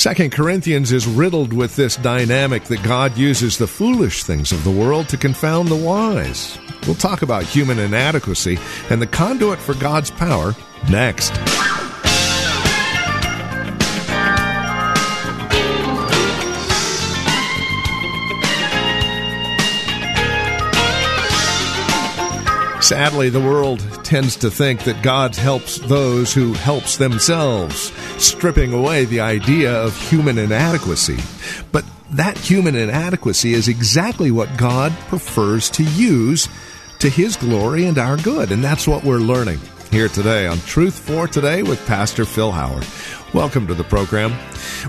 Second Corinthians is riddled with this dynamic that God uses the foolish things of the world to confound the wise. We'll talk about human inadequacy and the conduit for God's power next. Sadly, the world tends to think that God helps those who helps themselves, stripping away the idea of human inadequacy. But that human inadequacy is exactly what God prefers to use to his glory and our good, and that's what we're learning here today on Truth for Today with Pastor Phil Howard. Welcome to the program.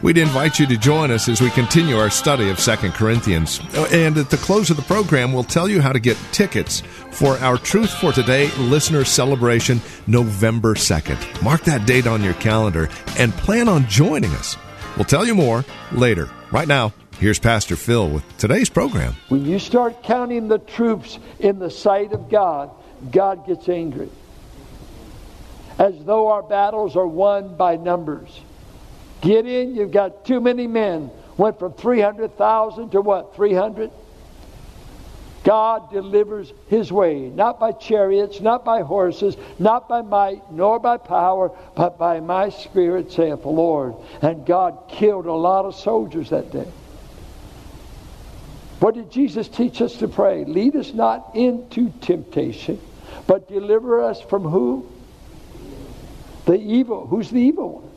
We'd invite you to join us as we continue our study of Second Corinthians. And at the close of the program, we'll tell you how to get tickets for our Truth for Today listener celebration November 2nd. Mark that date on your calendar and plan on joining us. We'll tell you more later. Right now, here's Pastor Phil with today's program. When you start counting the troops in the sight of God, God gets angry as though our battles are won by numbers. Gideon, you've got too many men. Went from 300,000 to what? 300? God delivers his way, not by chariots, not by horses, not by might, nor by power, but by my spirit, saith the Lord. And God killed a lot of soldiers that day. What did Jesus teach us to pray? Lead us not into temptation, but deliver us from who? The evil. Who's the evil one?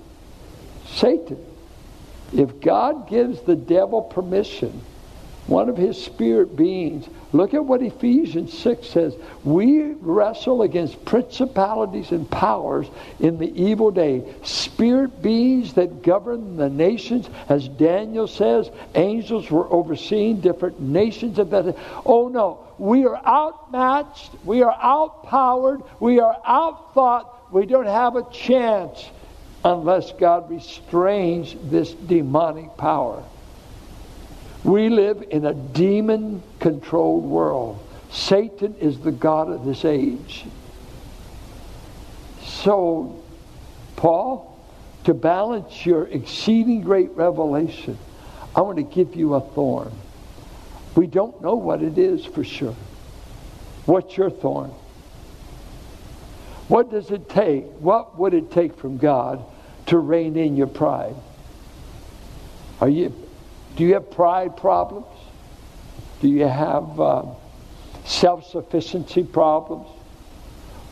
Satan. If God gives the devil permission, one of his spirit beings, look at what Ephesians 6 says. We wrestle against principalities and powers in the evil day. Spirit beings that govern the nations, as Daniel says, angels were overseeing different nations of that. Oh no, we are outmatched, we are outpowered, we are outthought we don't have a chance unless God restrains this demonic power. We live in a demon controlled world. Satan is the God of this age. So, Paul, to balance your exceeding great revelation, I want to give you a thorn. We don't know what it is for sure. What's your thorn? What does it take? What would it take from God to rein in your pride? Are you, do you have pride problems? Do you have uh, self sufficiency problems?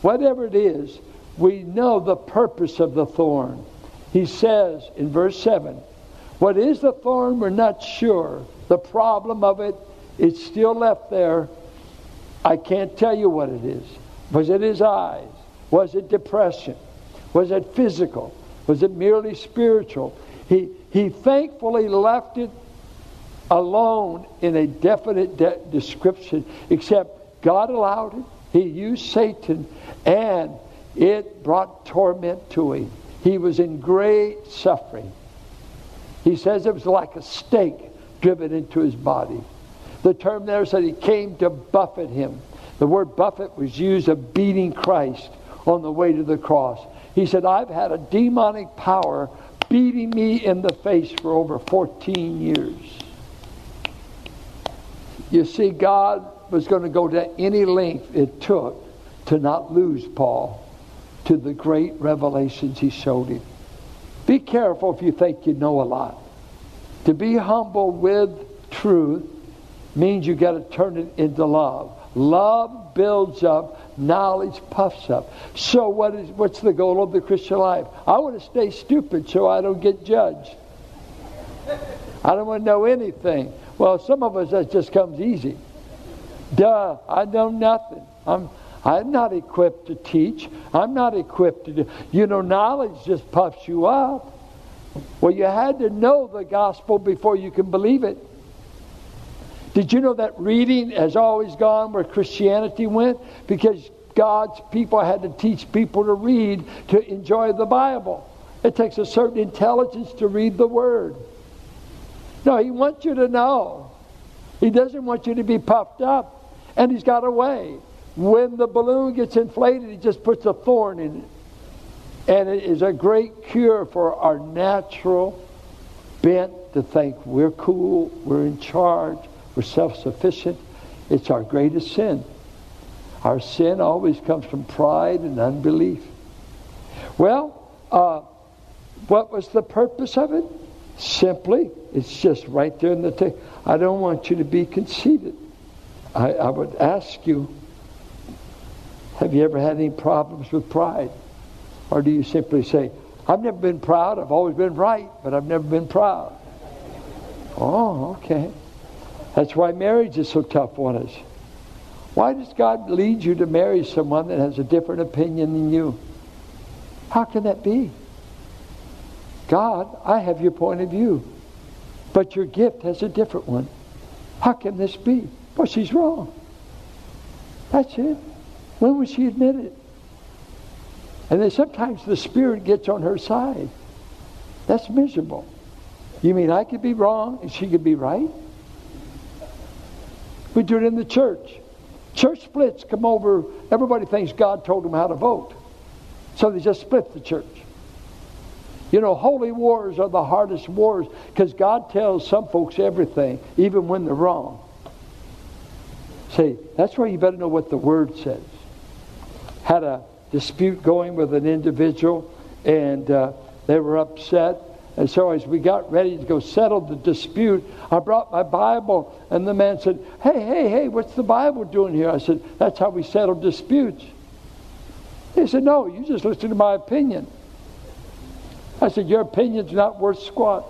Whatever it is, we know the purpose of the thorn. He says in verse 7 What is the thorn? We're not sure. The problem of it, it's still left there. I can't tell you what it is. Was it is eyes? Was it depression? Was it physical? Was it merely spiritual? He, he thankfully left it alone in a definite de- description, except God allowed it. He used Satan, and it brought torment to him. He was in great suffering. He says it was like a stake driven into his body. The term there said he came to buffet him. The word buffet was used of beating Christ on the way to the cross. He said, I've had a demonic power beating me in the face for over 14 years. You see, God was going to go to any length it took to not lose Paul to the great revelations he showed him. Be careful if you think you know a lot. To be humble with truth means you got to turn it into love. Love builds up knowledge puffs up. So what is what's the goal of the Christian life? I want to stay stupid so I don't get judged. I don't want to know anything. Well, some of us that just comes easy. Duh, I know nothing. I'm I'm not equipped to teach. I'm not equipped to do. You know, knowledge just puffs you up. Well, you had to know the gospel before you can believe it. Did you know that reading has always gone where Christianity went? Because God's people had to teach people to read to enjoy the Bible. It takes a certain intelligence to read the Word. No, He wants you to know. He doesn't want you to be puffed up. And He's got a way. When the balloon gets inflated, He just puts a thorn in it. And it is a great cure for our natural bent to think we're cool, we're in charge, we're self sufficient. It's our greatest sin. Our sin always comes from pride and unbelief. Well, uh, what was the purpose of it? Simply, it's just right there in the text. I don't want you to be conceited. I, I would ask you, have you ever had any problems with pride? Or do you simply say, I've never been proud, I've always been right, but I've never been proud? Oh, okay. That's why marriage is so tough on us. Why does God lead you to marry someone that has a different opinion than you? How can that be? God, I have your point of view, but your gift has a different one. How can this be? Well, she's wrong. That's it. When will she admit it? And then sometimes the Spirit gets on her side. That's miserable. You mean I could be wrong and she could be right? We do it in the church. Church splits come over. Everybody thinks God told them how to vote. So they just split the church. You know, holy wars are the hardest wars because God tells some folks everything, even when they're wrong. See, that's why you better know what the Word says. Had a dispute going with an individual, and uh, they were upset. And so, as we got ready to go settle the dispute, I brought my Bible, and the man said, Hey, hey, hey, what's the Bible doing here? I said, That's how we settle disputes. He said, No, you just listen to my opinion. I said, Your opinion's not worth squat.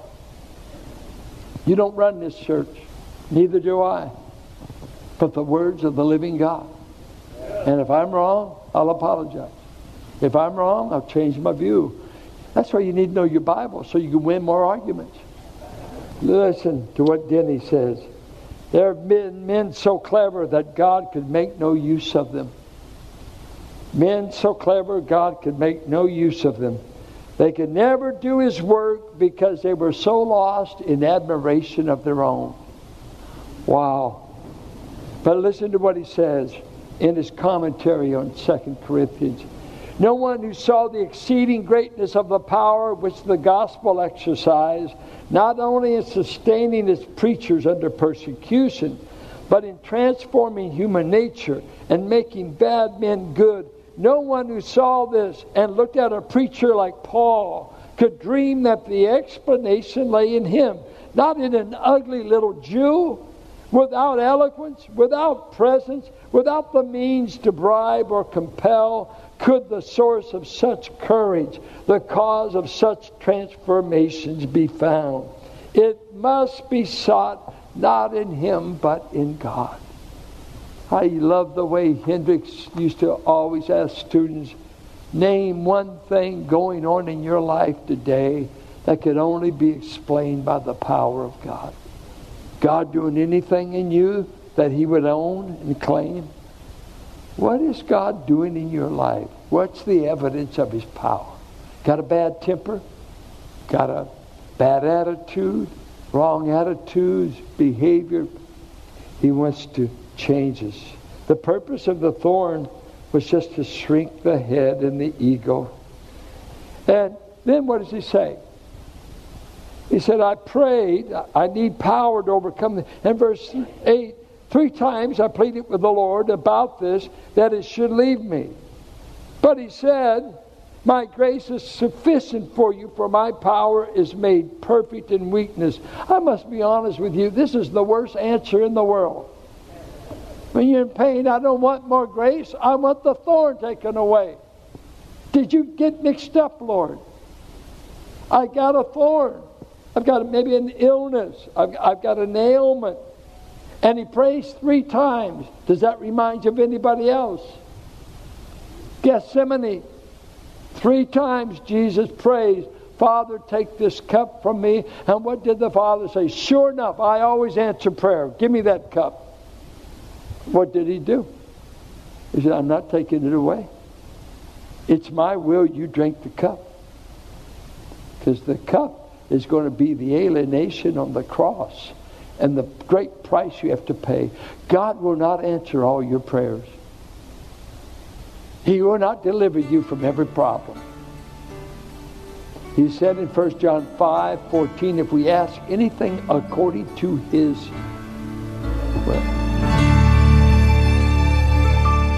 You don't run this church. Neither do I. But the words of the living God. And if I'm wrong, I'll apologize. If I'm wrong, I'll change my view. That's why you need to know your Bible so you can win more arguments. Listen to what Denney says. There have been men so clever that God could make no use of them. Men so clever, God could make no use of them. They could never do his work because they were so lost in admiration of their own. Wow. But listen to what he says in his commentary on 2 Corinthians. No one who saw the exceeding greatness of the power which the gospel exercised, not only in sustaining its preachers under persecution, but in transforming human nature and making bad men good. No one who saw this and looked at a preacher like Paul could dream that the explanation lay in him, not in an ugly little Jew without eloquence, without presence, without the means to bribe or compel, could the source of such courage, the cause of such transformations be found. It must be sought not in him, but in God. I love the way Hendricks used to always ask students, name one thing going on in your life today that could only be explained by the power of God. God doing anything in you that He would own and claim? What is God doing in your life? What's the evidence of His power? Got a bad temper? Got a bad attitude? Wrong attitudes? Behavior? He wants to change us. The purpose of the thorn was just to shrink the head and the ego. And then what does he say? He said, I prayed, I need power to overcome. And verse 8, three times I pleaded with the Lord about this, that it should leave me. But he said, My grace is sufficient for you, for my power is made perfect in weakness. I must be honest with you, this is the worst answer in the world. When you're in pain, I don't want more grace, I want the thorn taken away. Did you get mixed up, Lord? I got a thorn. I've got maybe an illness. I've, I've got an ailment. And he prays three times. Does that remind you of anybody else? Gethsemane. Three times Jesus prays, Father, take this cup from me. And what did the Father say? Sure enough, I always answer prayer. Give me that cup. What did he do? He said, I'm not taking it away. It's my will you drink the cup. Because the cup is going to be the alienation on the cross and the great price you have to pay. God will not answer all your prayers. He will not deliver you from every problem. He said in 1 John 5 14, if we ask anything according to his will.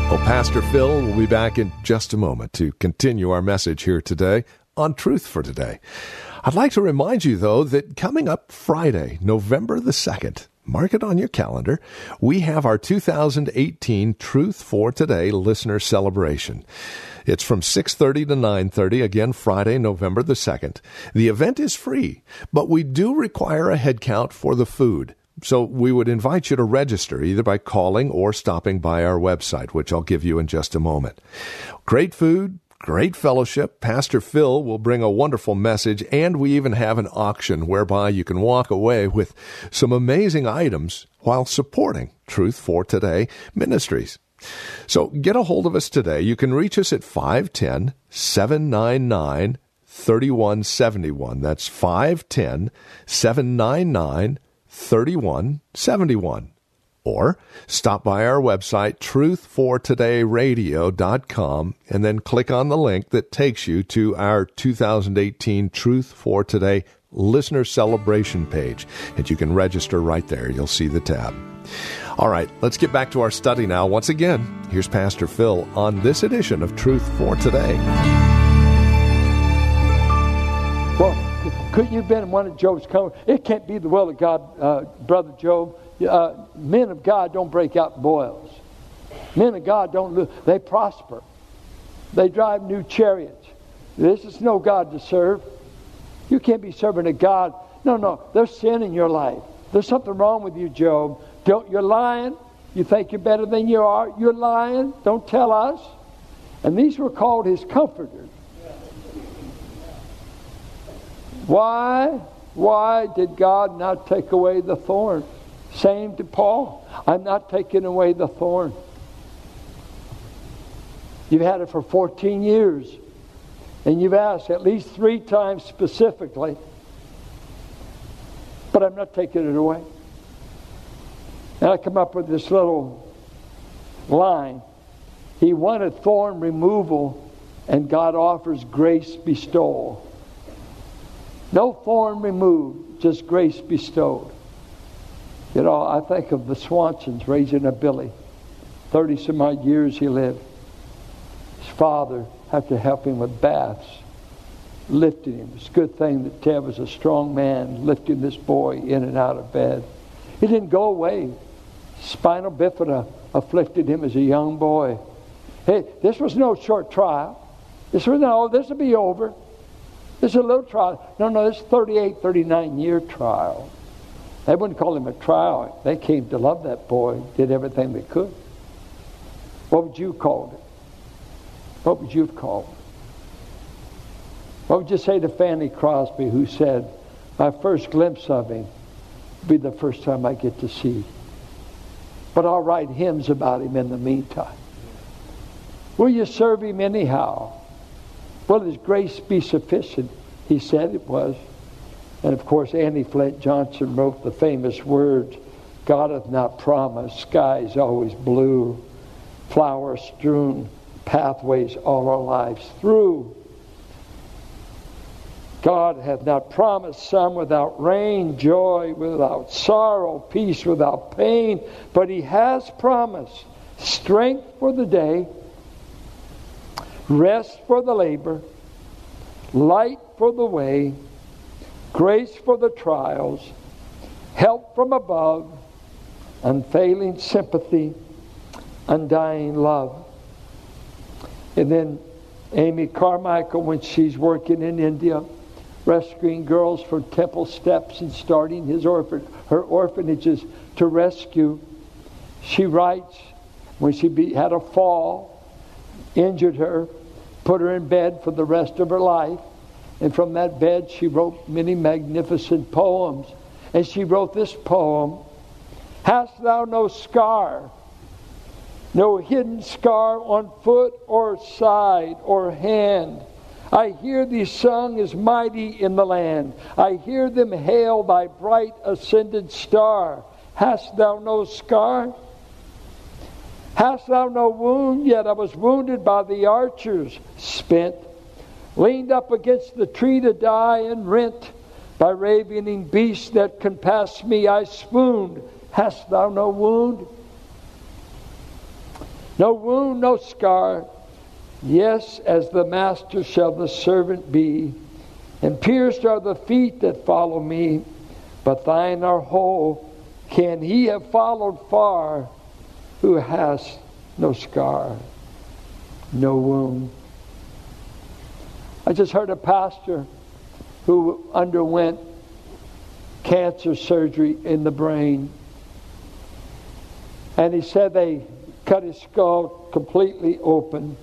Well, Pastor Phil will be back in just a moment to continue our message here today on Truth for Today. I'd like to remind you, though, that coming up Friday, November the 2nd, mark it on your calendar, we have our 2018 Truth for Today listener celebration. It's from 6:30 to 9:30 again Friday November the 2nd. The event is free, but we do require a head count for the food. So we would invite you to register either by calling or stopping by our website, which I'll give you in just a moment. Great food, great fellowship. Pastor Phil will bring a wonderful message, and we even have an auction whereby you can walk away with some amazing items while supporting Truth for Today Ministries. So get a hold of us today. You can reach us at 510 799 3171. That's 510 799 3171. Or stop by our website, truthfortodayradio.com, and then click on the link that takes you to our 2018 Truth for Today listener celebration page. And you can register right there. You'll see the tab. All right, let's get back to our study now. Once again, here's Pastor Phil on this edition of Truth for Today. Well, couldn't you have been one of Job's coming? It can't be the will of God, uh, Brother Job. Uh, men of God don't break out boils. Men of God don't lose. They prosper. They drive new chariots. This is no God to serve. You can't be serving a God. No, no. There's sin in your life. There's something wrong with you, Job. Don't you're lying. You think you're better than you are. You're lying. Don't tell us. And these were called his comforters. Why? Why did God not take away the thorn? Same to Paul. I'm not taking away the thorn. You've had it for 14 years. And you've asked at least three times specifically. But I'm not taking it away. And I come up with this little line. He wanted thorn removal, and God offers grace bestowal. No thorn removed, just grace bestowed. You know, I think of the Swansons raising a Billy. 30 some odd years he lived. His father had to help him with baths, lifting him. It's a good thing that Ted was a strong man, lifting this boy in and out of bed. He didn't go away. Spinal bifida afflicted him as a young boy. Hey, this was no short trial. This was no, this will be over. This is a little trial. No, no, this 38, 39 year trial. They wouldn't call him a trial. They came to love that boy, did everything they could. What would you call it? What would you have called it? What would you say to Fanny Crosby, who said, My first glimpse of him will be the first time I get to see. But I'll write hymns about him in the meantime. Will you serve him anyhow? Will his grace be sufficient? He said it was. And of course, Annie Flint Johnson wrote the famous words God hath not promised skies always blue, flower strewn pathways all our lives through. God hath not promised sun without rain, joy without sorrow, peace without pain, but He has promised strength for the day rest for the labor, light for the way, grace for the trials, help from above, unfailing sympathy, undying love. And then Amy Carmichael, when she's working in India, rescuing girls from temple steps and starting his orphan, her orphanages to rescue, she writes when she be, had a fall injured her, put her in bed for the rest of her life. And from that bed, she wrote many magnificent poems. And she wrote this poem Hast thou no scar, no hidden scar on foot or side or hand? I hear thee sung as mighty in the land. I hear them hail thy bright ascended star. Hast thou no scar? Hast thou no wound? Yet I was wounded by the archers, spent, leaned up against the tree to die, and rent by ravening beasts that compassed me. I swooned. Hast thou no wound? No wound, no scar. Yes, as the master shall the servant be, and pierced are the feet that follow me, but thine are whole. Can he have followed far who has no scar, no wound? I just heard a pastor who underwent cancer surgery in the brain. And he said they cut his skull completely open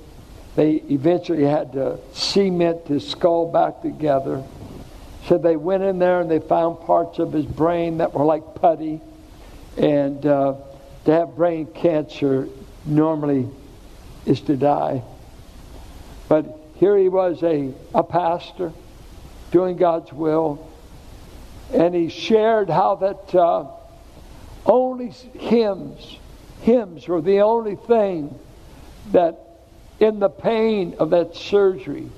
they eventually had to cement his skull back together. So they went in there and they found parts of his brain that were like putty. And uh, to have brain cancer normally is to die. But here he was, a, a pastor, doing God's will. And he shared how that uh, only hymns, hymns were the only thing that in the pain of that surgery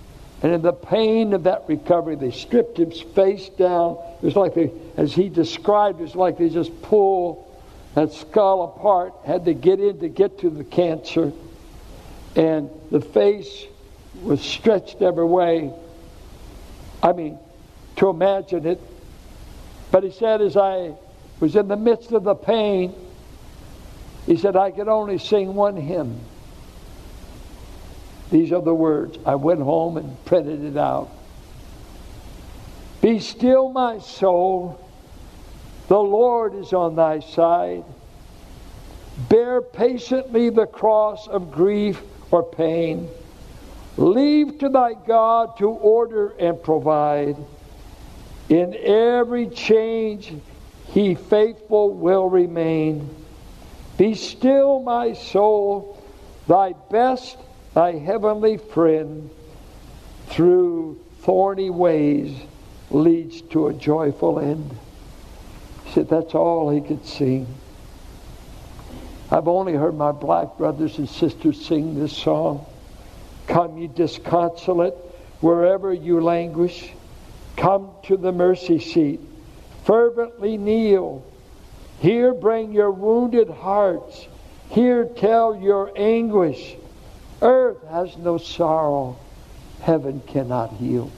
and in the pain of that recovery, they stripped his face down. It was like they, as he described, it was like they just pull that skull apart, had to get in to get to the cancer. And the face was stretched every way. I mean, to imagine it. But he said, as I was in the midst of the pain, he said, I could only sing one hymn. These are the words. I went home and printed it out. Be still, my soul. The Lord is on thy side. Bear patiently the cross of grief or pain. Leave to thy God to order and provide. In every change, he faithful will remain. Be still, my soul. Thy best thy heavenly friend through thorny ways leads to a joyful end. He said that's all he could sing. I've only heard my black brothers and sisters sing this song. Come, ye disconsolate, wherever you languish, come to the mercy seat. Fervently kneel. Here bring your wounded hearts. Here tell your anguish. Earth has no sorrow, heaven cannot heal.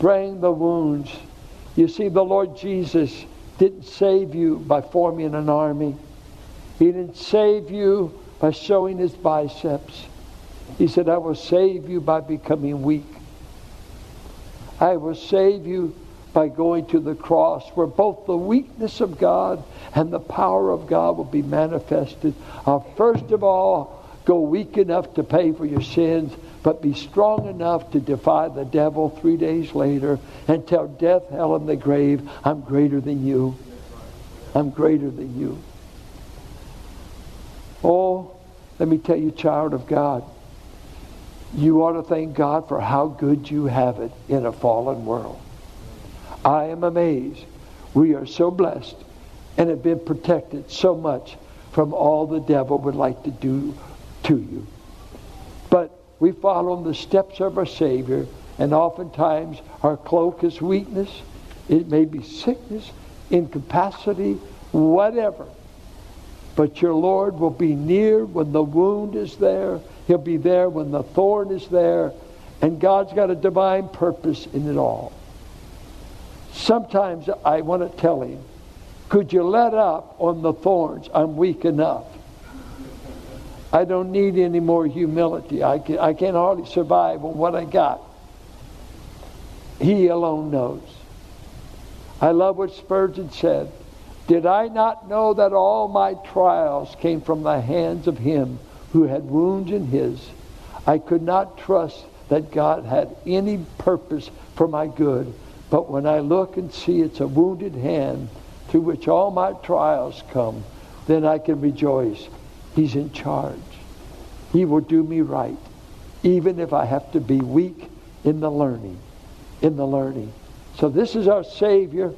Bring the wounds. You see, the Lord Jesus didn't save you by forming an army. He didn't save you by showing his biceps. He said, I will save you by becoming weak. I will save you by going to the cross where both the weakness of God and the power of God will be manifested. Uh, first of all, Go weak enough to pay for your sins, but be strong enough to defy the devil three days later and tell death, hell, and the grave, I'm greater than you. I'm greater than you. Oh, let me tell you, child of God, you ought to thank God for how good you have it in a fallen world. I am amazed. We are so blessed and have been protected so much from all the devil would like to do to you. But we follow the steps of our Savior, and oftentimes our cloak is weakness. It may be sickness, incapacity, whatever. But your Lord will be near when the wound is there. He'll be there when the thorn is there. And God's got a divine purpose in it all. Sometimes I want to tell him, could you let up on the thorns? I'm weak enough. I don't need any more humility. I can, I can hardly survive on what I got. He alone knows. I love what Spurgeon said. Did I not know that all my trials came from the hands of him who had wounds in his? I could not trust that God had any purpose for my good. But when I look and see it's a wounded hand through which all my trials come, then I can rejoice. He's in charge. He will do me right, even if I have to be weak in the learning. In the learning. So this is our Savior.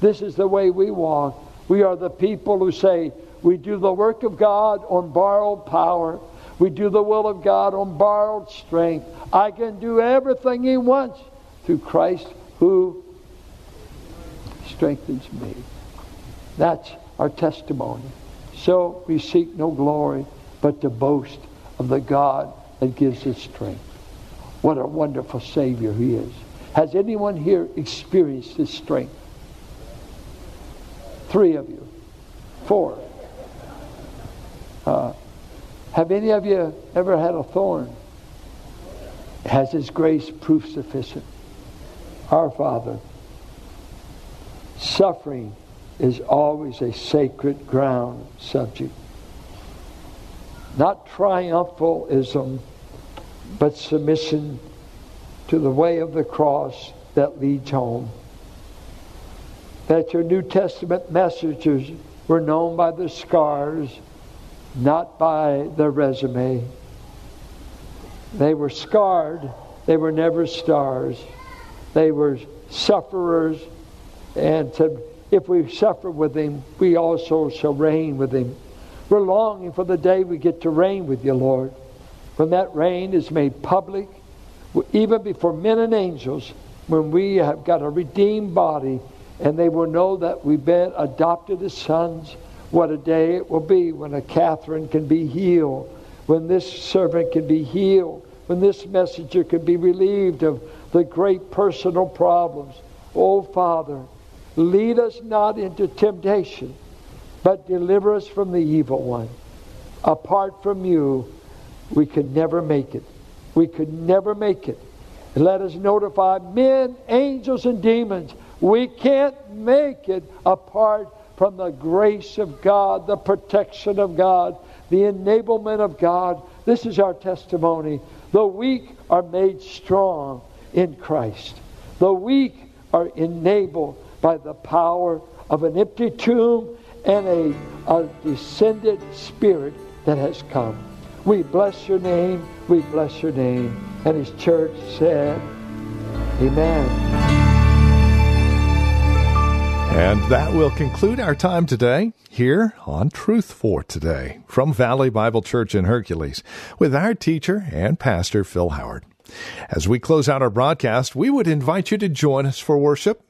This is the way we walk. We are the people who say, we do the work of God on borrowed power. We do the will of God on borrowed strength. I can do everything He wants through Christ who strengthens me. That's our testimony. So we seek no glory, but to boast of the God that gives us strength. What a wonderful Savior He is. Has anyone here experienced His strength? Three of you. Four. Uh, have any of you ever had a thorn? Has His grace proof sufficient? Our Father, suffering is always a sacred ground subject. Not triumphalism, but submission to the way of the cross that leads home. That your New Testament messengers were known by the scars not by their resume. They were scarred, they were never stars. They were sufferers, and to, if we suffer with Him, we also shall reign with Him. We're longing for the day we get to reign with you, Lord. When that reign is made public, even before men and angels, when we have got a redeemed body, and they will know that we've been adopted as sons what a day it will be when a Catherine can be healed, when this servant can be healed, when this messenger can be relieved of the great personal problems. Oh, Father, lead us not into temptation, but deliver us from the evil one. Apart from you, we could never make it. We could never make it. let us notify men, angels, and demons. We can't make it apart from the grace of God, the protection of God, the enablement of God. This is our testimony. The weak are made strong in Christ. The weak are enabled by the power of an empty tomb and a, a descended spirit that has come. We bless your name. We bless your name. And his church said, Amen. And that will conclude our time today here on Truth for Today from Valley Bible Church in Hercules with our teacher and pastor Phil Howard. As we close out our broadcast, we would invite you to join us for worship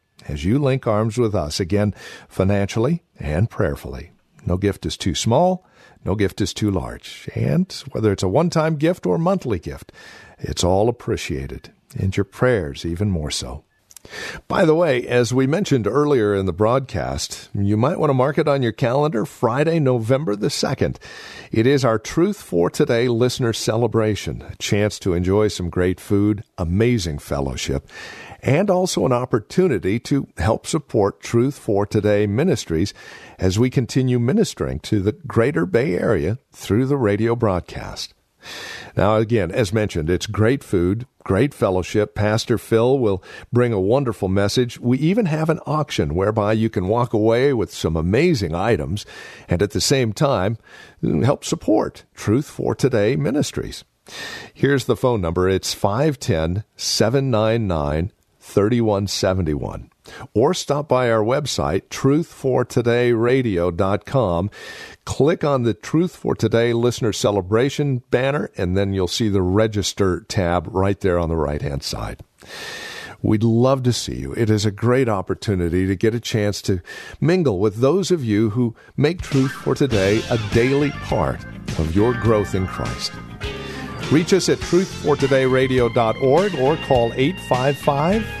as you link arms with us again financially and prayerfully. No gift is too small. No gift is too large. And whether it's a one time gift or monthly gift, it's all appreciated. And your prayers even more so. By the way, as we mentioned earlier in the broadcast, you might want to mark it on your calendar Friday, November the 2nd. It is our Truth for Today listener celebration, a chance to enjoy some great food, amazing fellowship, and also an opportunity to help support Truth for Today ministries as we continue ministering to the greater Bay Area through the radio broadcast. Now, again, as mentioned, it's great food, great fellowship. Pastor Phil will bring a wonderful message. We even have an auction whereby you can walk away with some amazing items and at the same time mm, help support Truth for Today ministries. Here's the phone number it's 510 799 3171 or stop by our website, truthfortodayradio.com. Click on the Truth for Today Listener Celebration banner, and then you'll see the Register tab right there on the right hand side. We'd love to see you. It is a great opportunity to get a chance to mingle with those of you who make Truth for Today a daily part of your growth in Christ. Reach us at truthfortodayradio.org or call 855